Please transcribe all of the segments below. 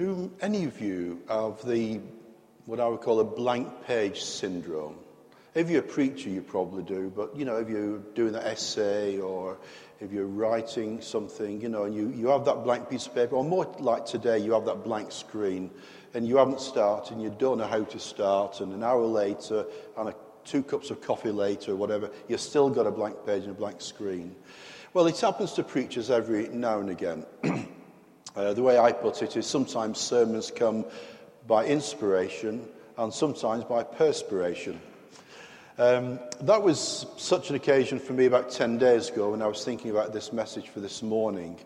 Do any of you have the, what I would call a blank page syndrome? If you're a preacher, you probably do, but you know, if you're doing an essay or if you're writing something, you know, and you, you have that blank piece of paper, or more like today, you have that blank screen, and you haven't started, and you don't know how to start, and an hour later, and a, two cups of coffee later, or whatever, you've still got a blank page and a blank screen. Well, it happens to preachers every now and again. uh, the way I put it is sometimes sermons come by inspiration, and sometimes by perspiration. Um, that was such an occasion for me about 10 days ago when I was thinking about this message for this morning.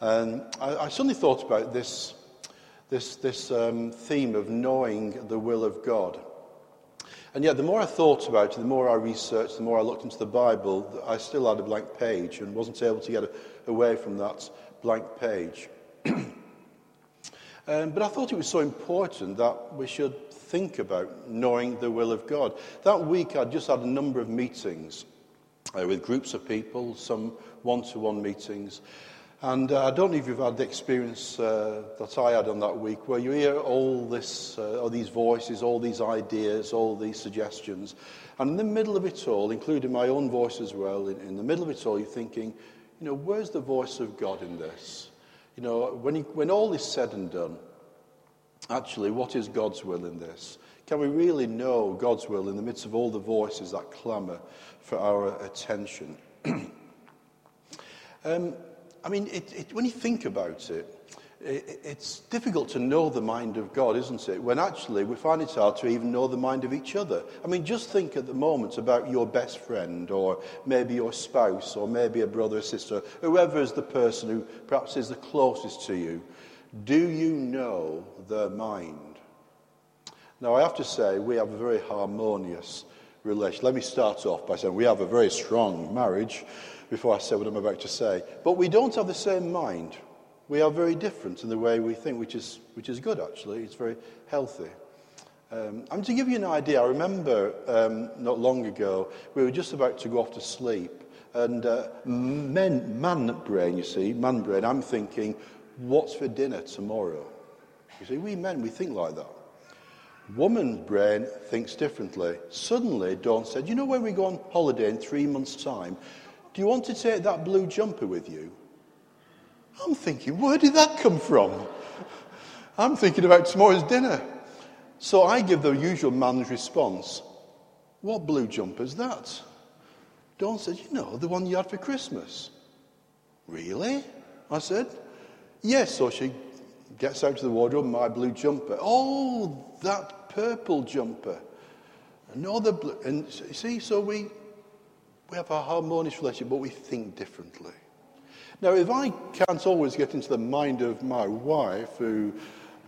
And I, I suddenly thought about this, this, this um, theme of knowing the will of God. And yet, the more I thought about it, the more I researched, the more I looked into the Bible, I still had a blank page and wasn't able to get away from that blank page. um, but I thought it was so important that we should think about knowing the will of God. That week, I just had a number of meetings uh, with groups of people, some one to one meetings. And uh, I don't know if you've had the experience uh, that I had on that week, where you hear all this, uh, all these voices, all these ideas, all these suggestions, and in the middle of it all, including my own voice as well, in, in the middle of it all, you're thinking, you know, where's the voice of God in this? You know, when, he, when all is said and done, actually, what is God's will in this? Can we really know God's will in the midst of all the voices that clamour for our attention? um, I mean, it, it, when you think about it, it, it's difficult to know the mind of God, isn't it? When actually we find it hard to even know the mind of each other. I mean, just think at the moment about your best friend, or maybe your spouse, or maybe a brother or sister, whoever is the person who perhaps is the closest to you. Do you know their mind? Now, I have to say, we have a very harmonious relation. Let me start off by saying we have a very strong marriage before I say what I'm about to say. But we don't have the same mind. We are very different in the way we think, which is, which is good, actually. It's very healthy. Um, and to give you an idea, I remember um, not long ago, we were just about to go off to sleep. And uh, men, man brain, you see, man brain, I'm thinking, What's for dinner tomorrow? You see, we men, we think like that. Woman's brain thinks differently. Suddenly, Dawn said, You know, when we go on holiday in three months' time, do you want to take that blue jumper with you? I'm thinking, Where did that come from? I'm thinking about tomorrow's dinner. So I give the usual man's response What blue jumper's that? Dawn said, You know, the one you had for Christmas. Really? I said, Yes, so she gets out of the wardrobe my blue jumper. Oh, that purple jumper. Another blue. And see, so we, we have a harmonious relationship, but we think differently. Now, if I can't always get into the mind of my wife, who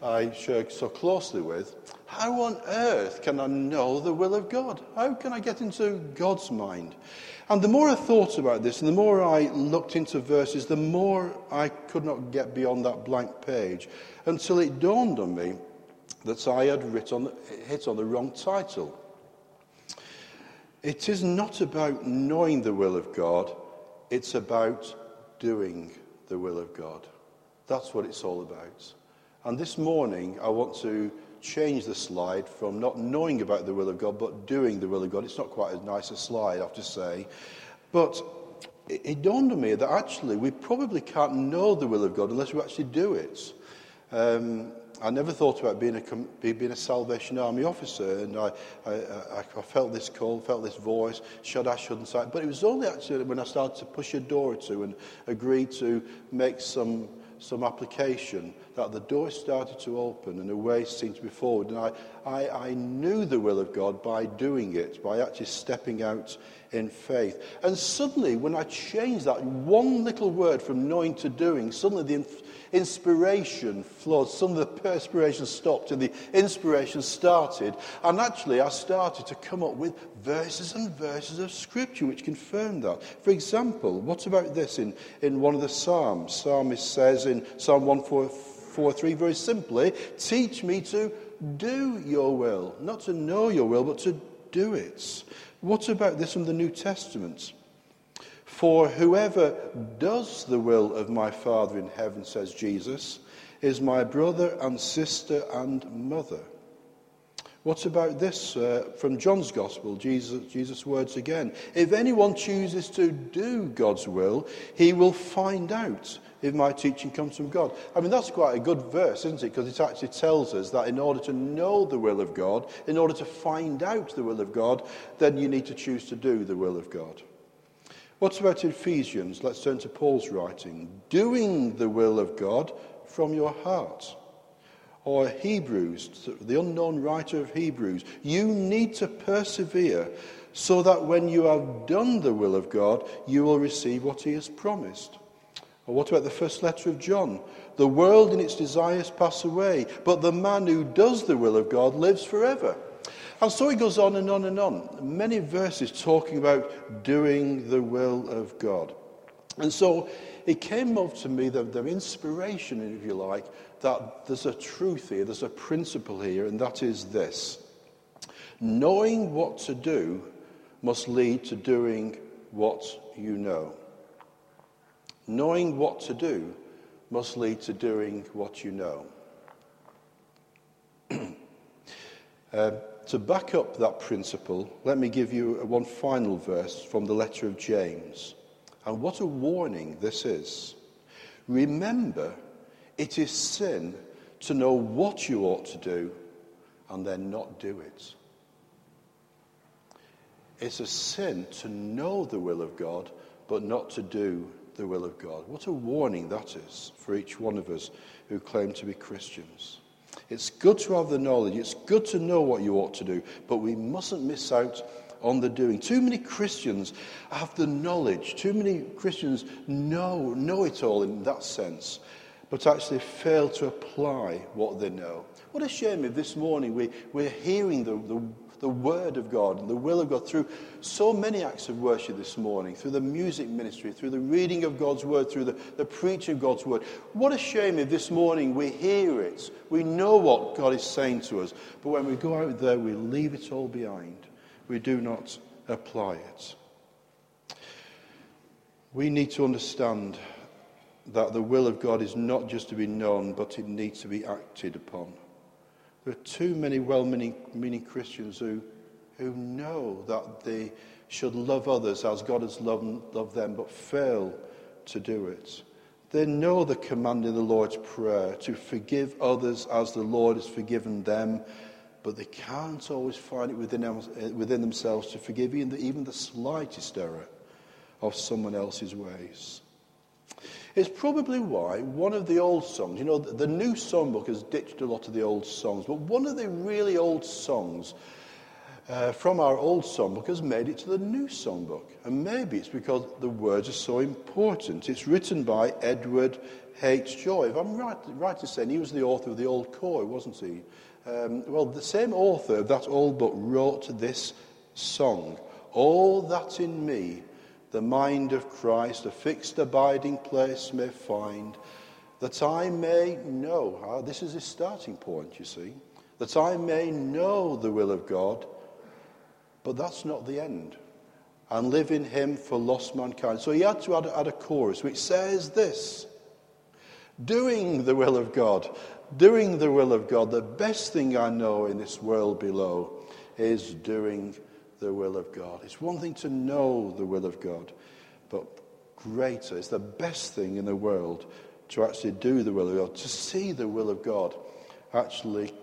I share so closely with, how on earth can I know the will of God? How can I get into God's mind? And the more I thought about this and the more I looked into verses, the more I could not get beyond that blank page until it dawned on me that I had written, hit on the wrong title. It is not about knowing the will of God, it's about doing the will of God. That's what it's all about. And this morning, I want to change the slide from not knowing about the will of God, but doing the will of God. It's not quite as nice a slide, I have to say. But it, it dawned on me that actually we probably can't know the will of God unless we actually do it. Um, I never thought about being a, being a Salvation Army officer, and I, I, I, felt this call, felt this voice, should I, shouldn't I? But it was only actually when I started to push a door or two and agree to make some some application, that the door started to open and a way seemed to be forward. And I, I, I knew the will of God by doing it, by actually stepping out in faith. And suddenly, when I changed that one little word from knowing to doing, suddenly the inspiration flowed. Some of the perspiration stopped and the inspiration started. And actually, I started to come up with verses and verses of scripture which confirm that. For example, what about this in, in one of the Psalms? Psalmist says in Psalm 143 very simply, Teach me to do your will. Not to know your will, but to do it. What about this from the New Testament? For whoever does the will of my Father in heaven, says Jesus, is my brother and sister and mother. What about this uh, from John's Gospel? Jesus, Jesus' words again. If anyone chooses to do God's will, he will find out if my teaching comes from God. I mean, that's quite a good verse, isn't it? Because it actually tells us that in order to know the will of God, in order to find out the will of God, then you need to choose to do the will of God. What about Ephesians? Let's turn to Paul's writing. Doing the will of God from your heart or Hebrews, the unknown writer of Hebrews, you need to persevere so that when you have done the will of God, you will receive what he has promised. Or what about the first letter of John? The world and its desires pass away, but the man who does the will of God lives forever. And so he goes on and on and on. Many verses talking about doing the will of God. And so it came up to me, the, the inspiration, if you like, that there's a truth here, there's a principle here, and that is this. Knowing what to do must lead to doing what you know. Knowing what to do must lead to doing what you know. uh, to back up that principle, let me give you one final verse from the letter of James. And what a warning this is. Remember it is sin to know what you ought to do and then not do it. It's a sin to know the will of God but not to do the will of God. What a warning that is for each one of us who claim to be Christians. It's good to have the knowledge, it's good to know what you ought to do, but we mustn't miss out on the doing. Too many Christians have the knowledge, too many Christians know, know it all in that sense but actually fail to apply what they know. What a shame if this morning we, we're hearing the, the, the Word of God and the will of God through so many acts of worship this morning, through the music ministry, through the reading of God's Word, through the, the preaching of God's Word. What a shame if this morning we hear it, we know what God is saying to us, but when we go out there, we leave it all behind. We do not apply it. We need to understand that the will of God is not just to be known, but it needs to be acted upon. There are too many well meaning Christians who, who know that they should love others as God has loved, loved them, but fail to do it. They know the command in the Lord's Prayer to forgive others as the Lord has forgiven them, but they can't always find it within, within themselves to forgive even the, even the slightest error of someone else's ways. It's probably why one of the old songs, you know, the new songbook has ditched a lot of the old songs, but one of the really old songs uh, from our old songbook has made it to the new songbook. And maybe it's because the words are so important. It's written by Edward H. Joy. If I'm right, right in saying he was the author of the Old Choir, wasn't he? Um, well, the same author of that old book wrote this song All that in me the mind of Christ a fixed abiding place may find, that I may know, ah, this is his starting point, you see, that I may know the will of God, but that's not the end, and live in him for lost mankind. So he had to add, add a chorus which says this doing the will of God, doing the will of God, the best thing I know in this world below is doing the will of God. It's one thing to know the will of God, but greater, it's the best thing in the world to actually do the will of God, to see the will of God actually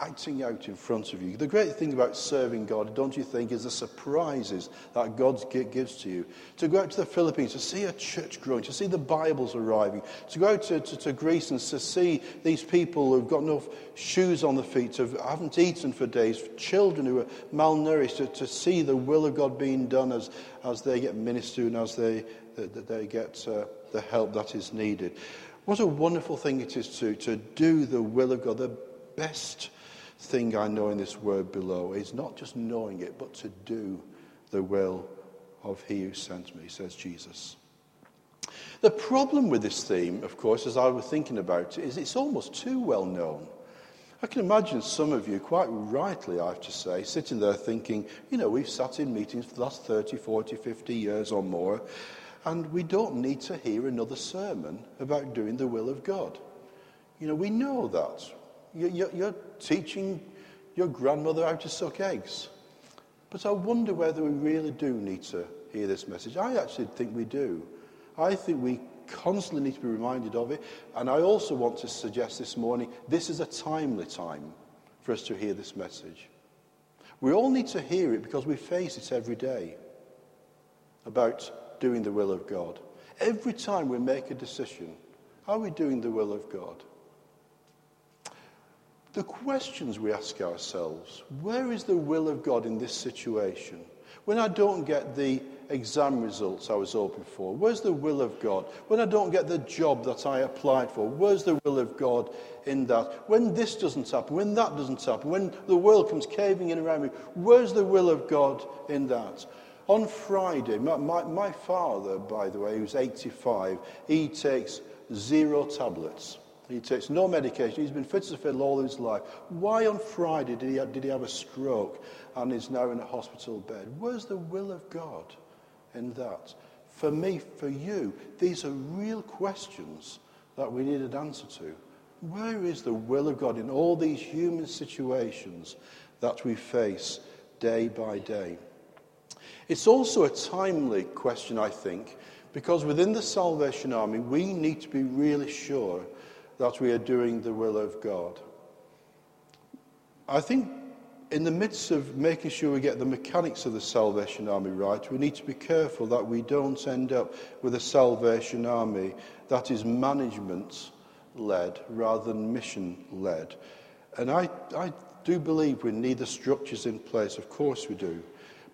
acting out in front of you. The great thing about serving God, don't you think, is the surprises that God gives to you. To go out to the Philippines, to see a church growing, to see the Bibles arriving, to go out to, to, to Greece and to see these people who've got no shoes on their feet, who haven't eaten for days, children who are malnourished, to, to see the will of God being done as, as they get ministered and as they, that they get uh, the help that is needed. What a wonderful thing it is to, to do the will of God, the best thing I know in this word below is not just knowing it, but to do the will of he who sent me, says Jesus. The problem with this theme, of course, as I was thinking about it, is it's almost too well known. I can imagine some of you, quite rightly, I have to say, sitting there thinking, you know, we've sat in meetings for the last 30, 40, 50 years or more, and we don't need to hear another sermon about doing the will of God. You know, we know that. You're, teaching your grandmother how to suck eggs. But I wonder whether we really do need to hear this message. I actually think we do. I think we constantly need to be reminded of it. And I also want to suggest this morning this is a timely time for us to hear this message. We all need to hear it because we face it every day about doing the will of God. Every time we make a decision, are we doing the will of God? The questions we ask ourselves where is the will of God in this situation? When I don't get the exam results I was hoping for, where's the will of God? When I don't get the job that I applied for, where's the will of God in that? When this doesn't happen, when that doesn't happen, when the world comes caving in around me, where's the will of God in that? On Friday, my, my, my father, by the way, who's 85, he takes zero tablets. He takes no medication. He's been fit as a fiddle all his life. Why on Friday did he, have, did he have a stroke and is now in a hospital bed? Where's the will of God in that? For me, for you, these are real questions that we need an answer to. Where is the will of God in all these human situations that we face day by day? It's also a timely question, I think, because within the Salvation Army, we need to be really sure that we are doing the will of God. I think in the midst of making sure we get the mechanics of the Salvation Army right, we need to be careful that we don't end up with a Salvation Army that is management led rather than mission led. And I, I do believe we need the structures in place, of course we do.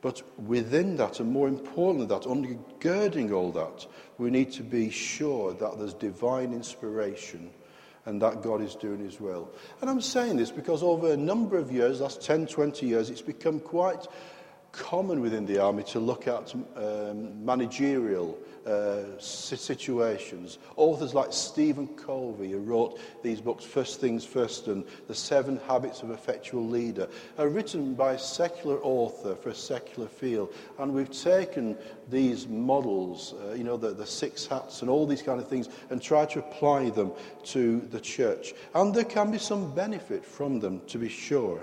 But within that, and more importantly, that undergirding all that, we need to be sure that there's divine inspiration and that God is doing his will. And I'm saying this because over a number of years, last 10, 20 years, it's become quite common within the army to look at um, managerial uh, situations. Authors like Stephen Covey, who wrote these books, First Things First and The Seven Habits of Effectual Leader, are written by a secular author for a secular field. And we've taken these models, uh, you know, the, the six hats and all these kind of things, and tried to apply them to the church. And there can be some benefit from them, to be sure.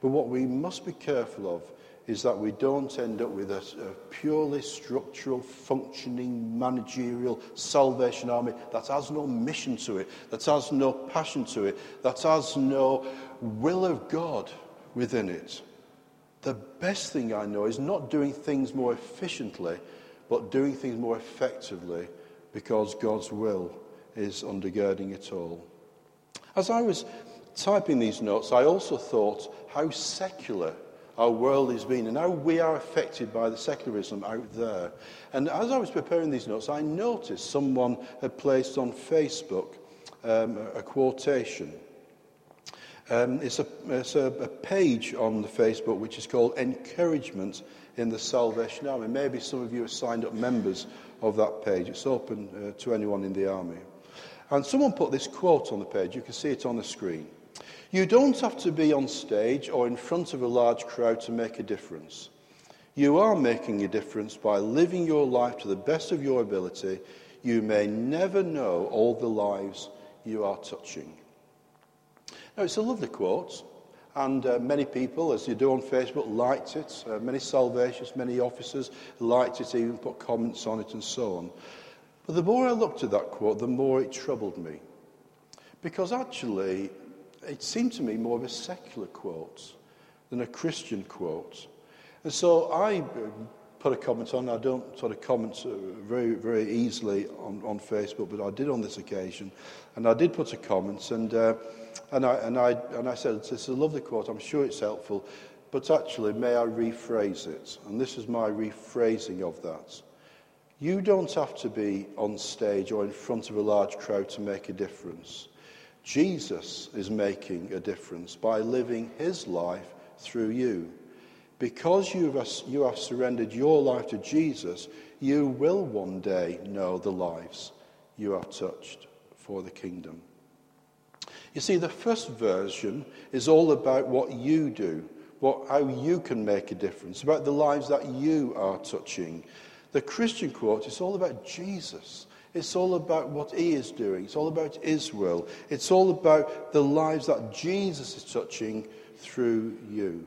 But what we must be careful of is that we don't end up with a, a, purely structural, functioning, managerial Salvation Army that has no mission to it, that has no passion to it, that has no will of God within it. The best thing I know is not doing things more efficiently, but doing things more effectively because God's will is undergirding it all. As I was typing these notes, I also thought how secular our world has been and how we are affected by the secularism out there. And as I was preparing these notes, I noticed someone had placed on Facebook um, a, quotation. Um, it's, a, it's a, a page on the Facebook which is called Encouragement in the Salvation Army. Maybe some of you are signed up members of that page. It's open uh, to anyone in the army. And someone put this quote on the page. You can see it on the screen. You don't have to be on stage or in front of a large crowd to make a difference. You are making a difference by living your life to the best of your ability. You may never know all the lives you are touching. Now, it's a lovely quote, and uh, many people, as you do on Facebook, liked it. Uh, many salvations, many officers liked it, even put comments on it, and so on. But the more I looked at that quote, the more it troubled me. Because actually, it seemed to me more of a secular quote than a Christian quote. And so I uh, put a comment on. I don't sort of comment uh, very, very easily on, on Facebook, but I did on this occasion. And I did put a comment, and, uh, and, I, and, I, and I said, it's a lovely quote, I'm sure it's helpful, but actually, may I rephrase it? And this is my rephrasing of that. You don't have to be on stage or in front of a large crowd to make a difference. Jesus is making a difference by living his life through you. Because you have, you have surrendered your life to Jesus, you will one day know the lives you have touched for the kingdom. You see, the first version is all about what you do, what, how you can make a difference, about the lives that you are touching. The Christian quote is all about Jesus It's all about what He is doing. It's all about His will. It's all about the lives that Jesus is touching through you.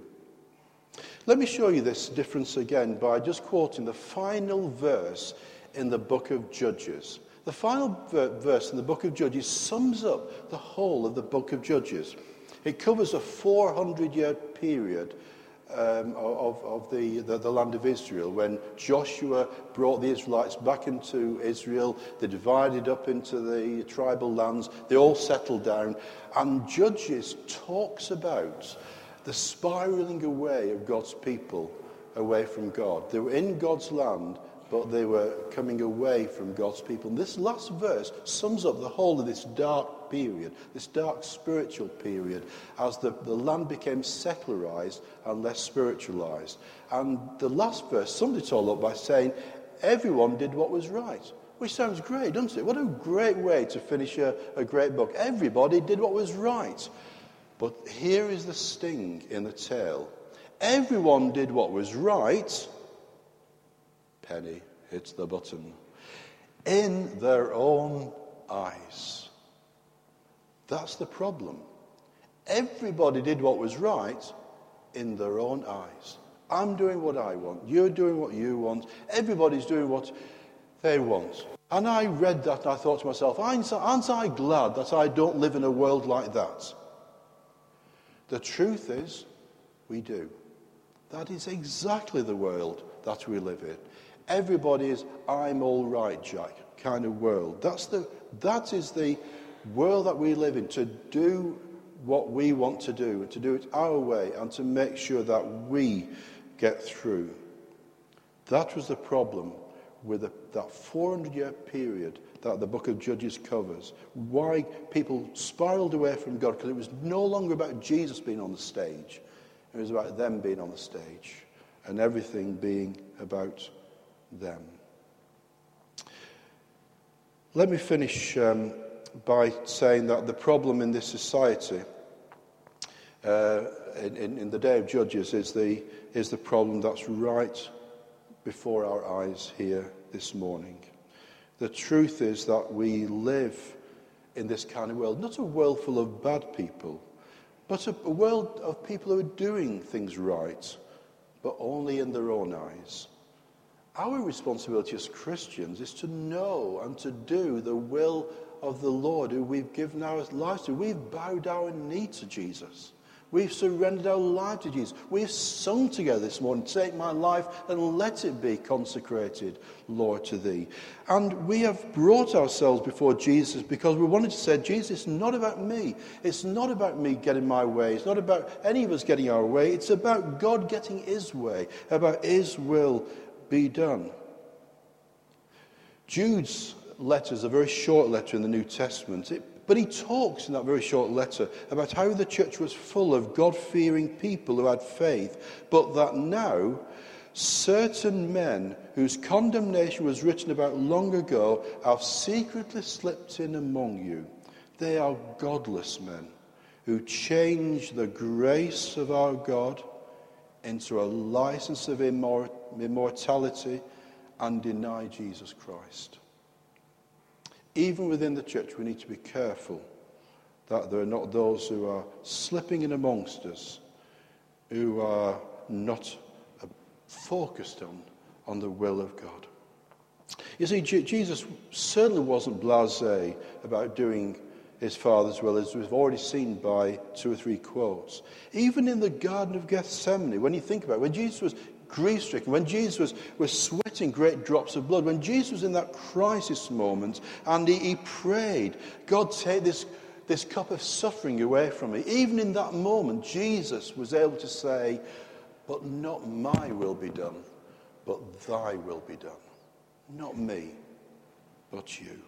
Let me show you this difference again by just quoting the final verse in the book of Judges. The final verse in the book of Judges sums up the whole of the book of Judges. It covers a 400 year period um, of, of the, the, the, land of Israel when Joshua brought the Israelites back into Israel. They divided up into the tribal lands. They all settled down. And Judges talks about the spiraling away of God's people away from God. They were in God's land, but they were coming away from God's people. And this last verse sums up the whole of this dark period, this dark spiritual period, as the, the land became secularized and less spiritualized. And the last verse summed it all up by saying, everyone did what was right. Which sounds great, doesn't it? What a great way to finish a, a great book. Everybody did what was right. But here is the sting in the tale. Everyone did what was right, penny hits the button. In their own eyes. That's the problem. Everybody did what was right in their own eyes. I'm doing what I want. You're doing what you want. Everybody's doing what they want. And I read that and I thought to myself, aren't I glad that I don't live in a world like that? The truth is, we do. That is exactly the world that we live in everybody's I'm all right, Jack kind of world. That's the, that is the world that we live in, to do what we want to do, and to do it our way, and to make sure that we get through. That was the problem with the, that 400 year period that the book of Judges covers. Why people spiraled away from God, because it was no longer about Jesus being on the stage, it was about them being on the stage, and everything being about them. Let me finish um, by saying that the problem in this society uh, in, in, the day of Judges is the, is the problem that's right before our eyes here this morning. The truth is that we live in this kind of world, not a world full of bad people, but a, a world of people who are doing things right, but only in their own eyes. Our responsibility as Christians is to know and to do the will of the Lord who we've given our lives to. We've bowed our knee to Jesus. We've surrendered our life to Jesus. We've sung together this morning, Take my life and let it be consecrated, Lord, to thee. And we have brought ourselves before Jesus because we wanted to say, Jesus, it's not about me. It's not about me getting my way. It's not about any of us getting our way. It's about God getting his way, about his will be done. Jude's letter is a very short letter in the New Testament, it, but he talks in that very short letter about how the church was full of God fearing people who had faith, but that now certain men whose condemnation was written about long ago have secretly slipped in among you. They are godless men who change the grace of our God into a license of immortality immortality and deny Jesus Christ. Even within the church, we need to be careful that there are not those who are slipping in amongst us who are not uh, focused on, on the will of God. You see, Jesus certainly wasn't blase about doing his Father's will, as we've already seen by two or three quotes. Even in the Garden of Gethsemane, when you think about it, when Jesus was grief stricken, when Jesus was, was sweating great drops of blood, when Jesus was in that crisis moment and he, he prayed, God, take this, this cup of suffering away from me. Even in that moment, Jesus was able to say, But not my will be done, but thy will be done. Not me, but you.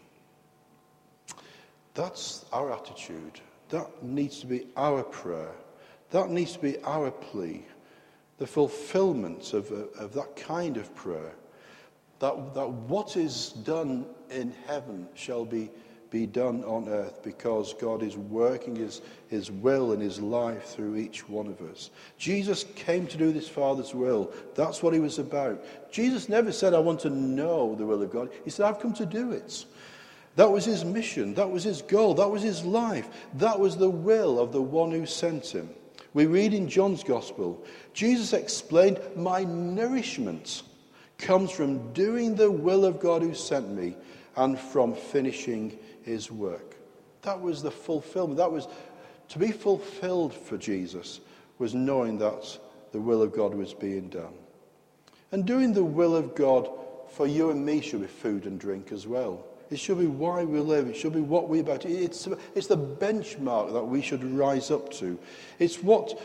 That's our attitude. That needs to be our prayer. That needs to be our plea the fulfillment of, of that kind of prayer. That, that what is done in heaven shall be, be done on earth because God is working his, his will and his life through each one of us. Jesus came to do this Father's will. That's what he was about. Jesus never said, I want to know the will of God. He said, I've come to do it. That was his mission. That was his goal. That was his life. That was the will of the one who sent him. We read in John's Gospel, Jesus explained, My nourishment comes from doing the will of God who sent me and from finishing his work. That was the fulfillment. That was to be fulfilled for Jesus, was knowing that the will of God was being done. And doing the will of God for you and me should be food and drink as well. It should be why we live. It should be what we're about. It's, it's the benchmark that we should rise up to. It's what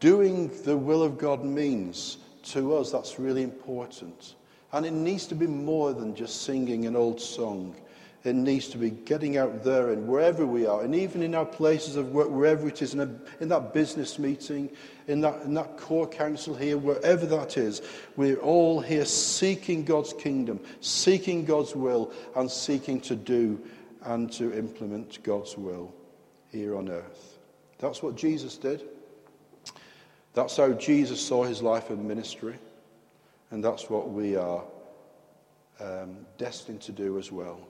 doing the will of God means to us that's really important. And it needs to be more than just singing an old song. It needs to be getting out there and wherever we are, and even in our places of work, wherever it is, in, a, in that business meeting, in that, in that corps council here, wherever that is, we're all here seeking God's kingdom, seeking God's will, and seeking to do and to implement God's will here on earth. That's what Jesus did. That's how Jesus saw his life and ministry. And that's what we are um, destined to do as well.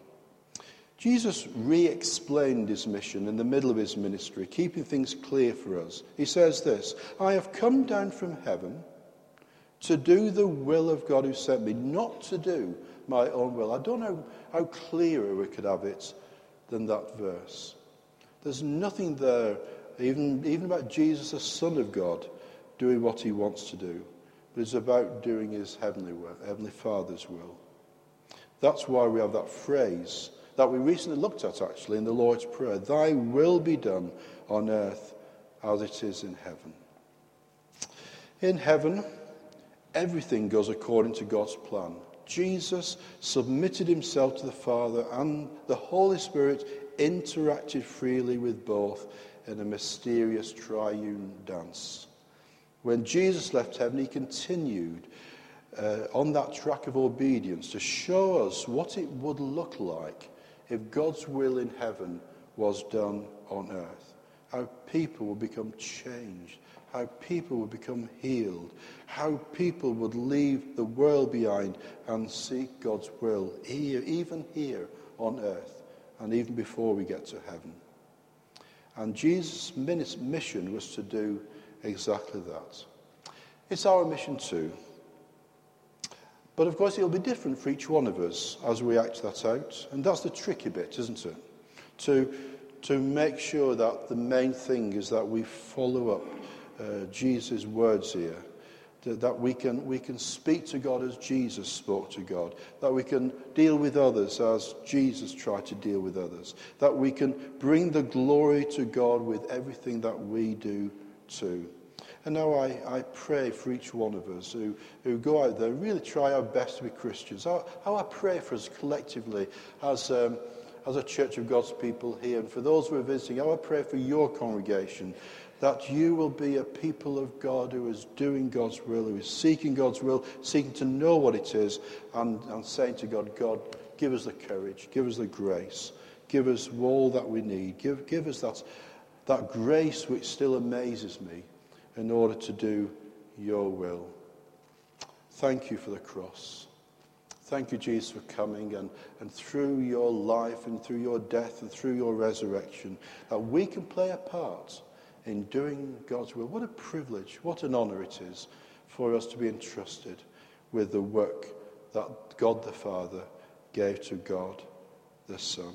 Jesus re explained his mission in the middle of his ministry, keeping things clear for us. He says this I have come down from heaven to do the will of God who sent me, not to do my own will. I don't know how clearer we could have it than that verse. There's nothing there, even, even about Jesus, the Son of God, doing what he wants to do. But it's about doing his heavenly, will, heavenly Father's will. That's why we have that phrase that we recently looked at actually in the Lord's Prayer Thy will be done on earth as it is in heaven. In heaven, everything goes according to God's plan. Jesus submitted himself to the Father, and the Holy Spirit interacted freely with both in a mysterious triune dance. When Jesus left heaven, he continued uh, on that track of obedience to show us what it would look like if God's will in heaven was done on earth. How people would become changed, how people would become healed, how people would leave the world behind and seek God's will here, even here on earth, and even before we get to heaven. And Jesus' mission was to do exactly that. It's our mission too. But of course, it'll be different for each one of us as we act that out. And that's the tricky bit, isn't it? To, to make sure that the main thing is that we follow up uh, Jesus' words here. That, that we, can, we can speak to God as Jesus spoke to God. That we can deal with others as Jesus tried to deal with others. That we can bring the glory to God with everything that we do too. And now I, I pray for each one of us who, who go out there, really try our best to be Christians. How, how I pray for us collectively as, um, as a church of God's people here. And for those who are visiting, how I pray for your congregation that you will be a people of God who is doing God's will, who is seeking God's will, seeking to know what it is, and, and saying to God, God, give us the courage, give us the grace, give us all that we need, give, give us that, that grace which still amazes me in order to do your will. Thank you for the cross. Thank you, Jesus, for coming and, and through your life and through your death and through your resurrection, that we can play a part in doing God's will. What a privilege, what an honor it is for us to be entrusted with the work that God the Father gave to God the Son.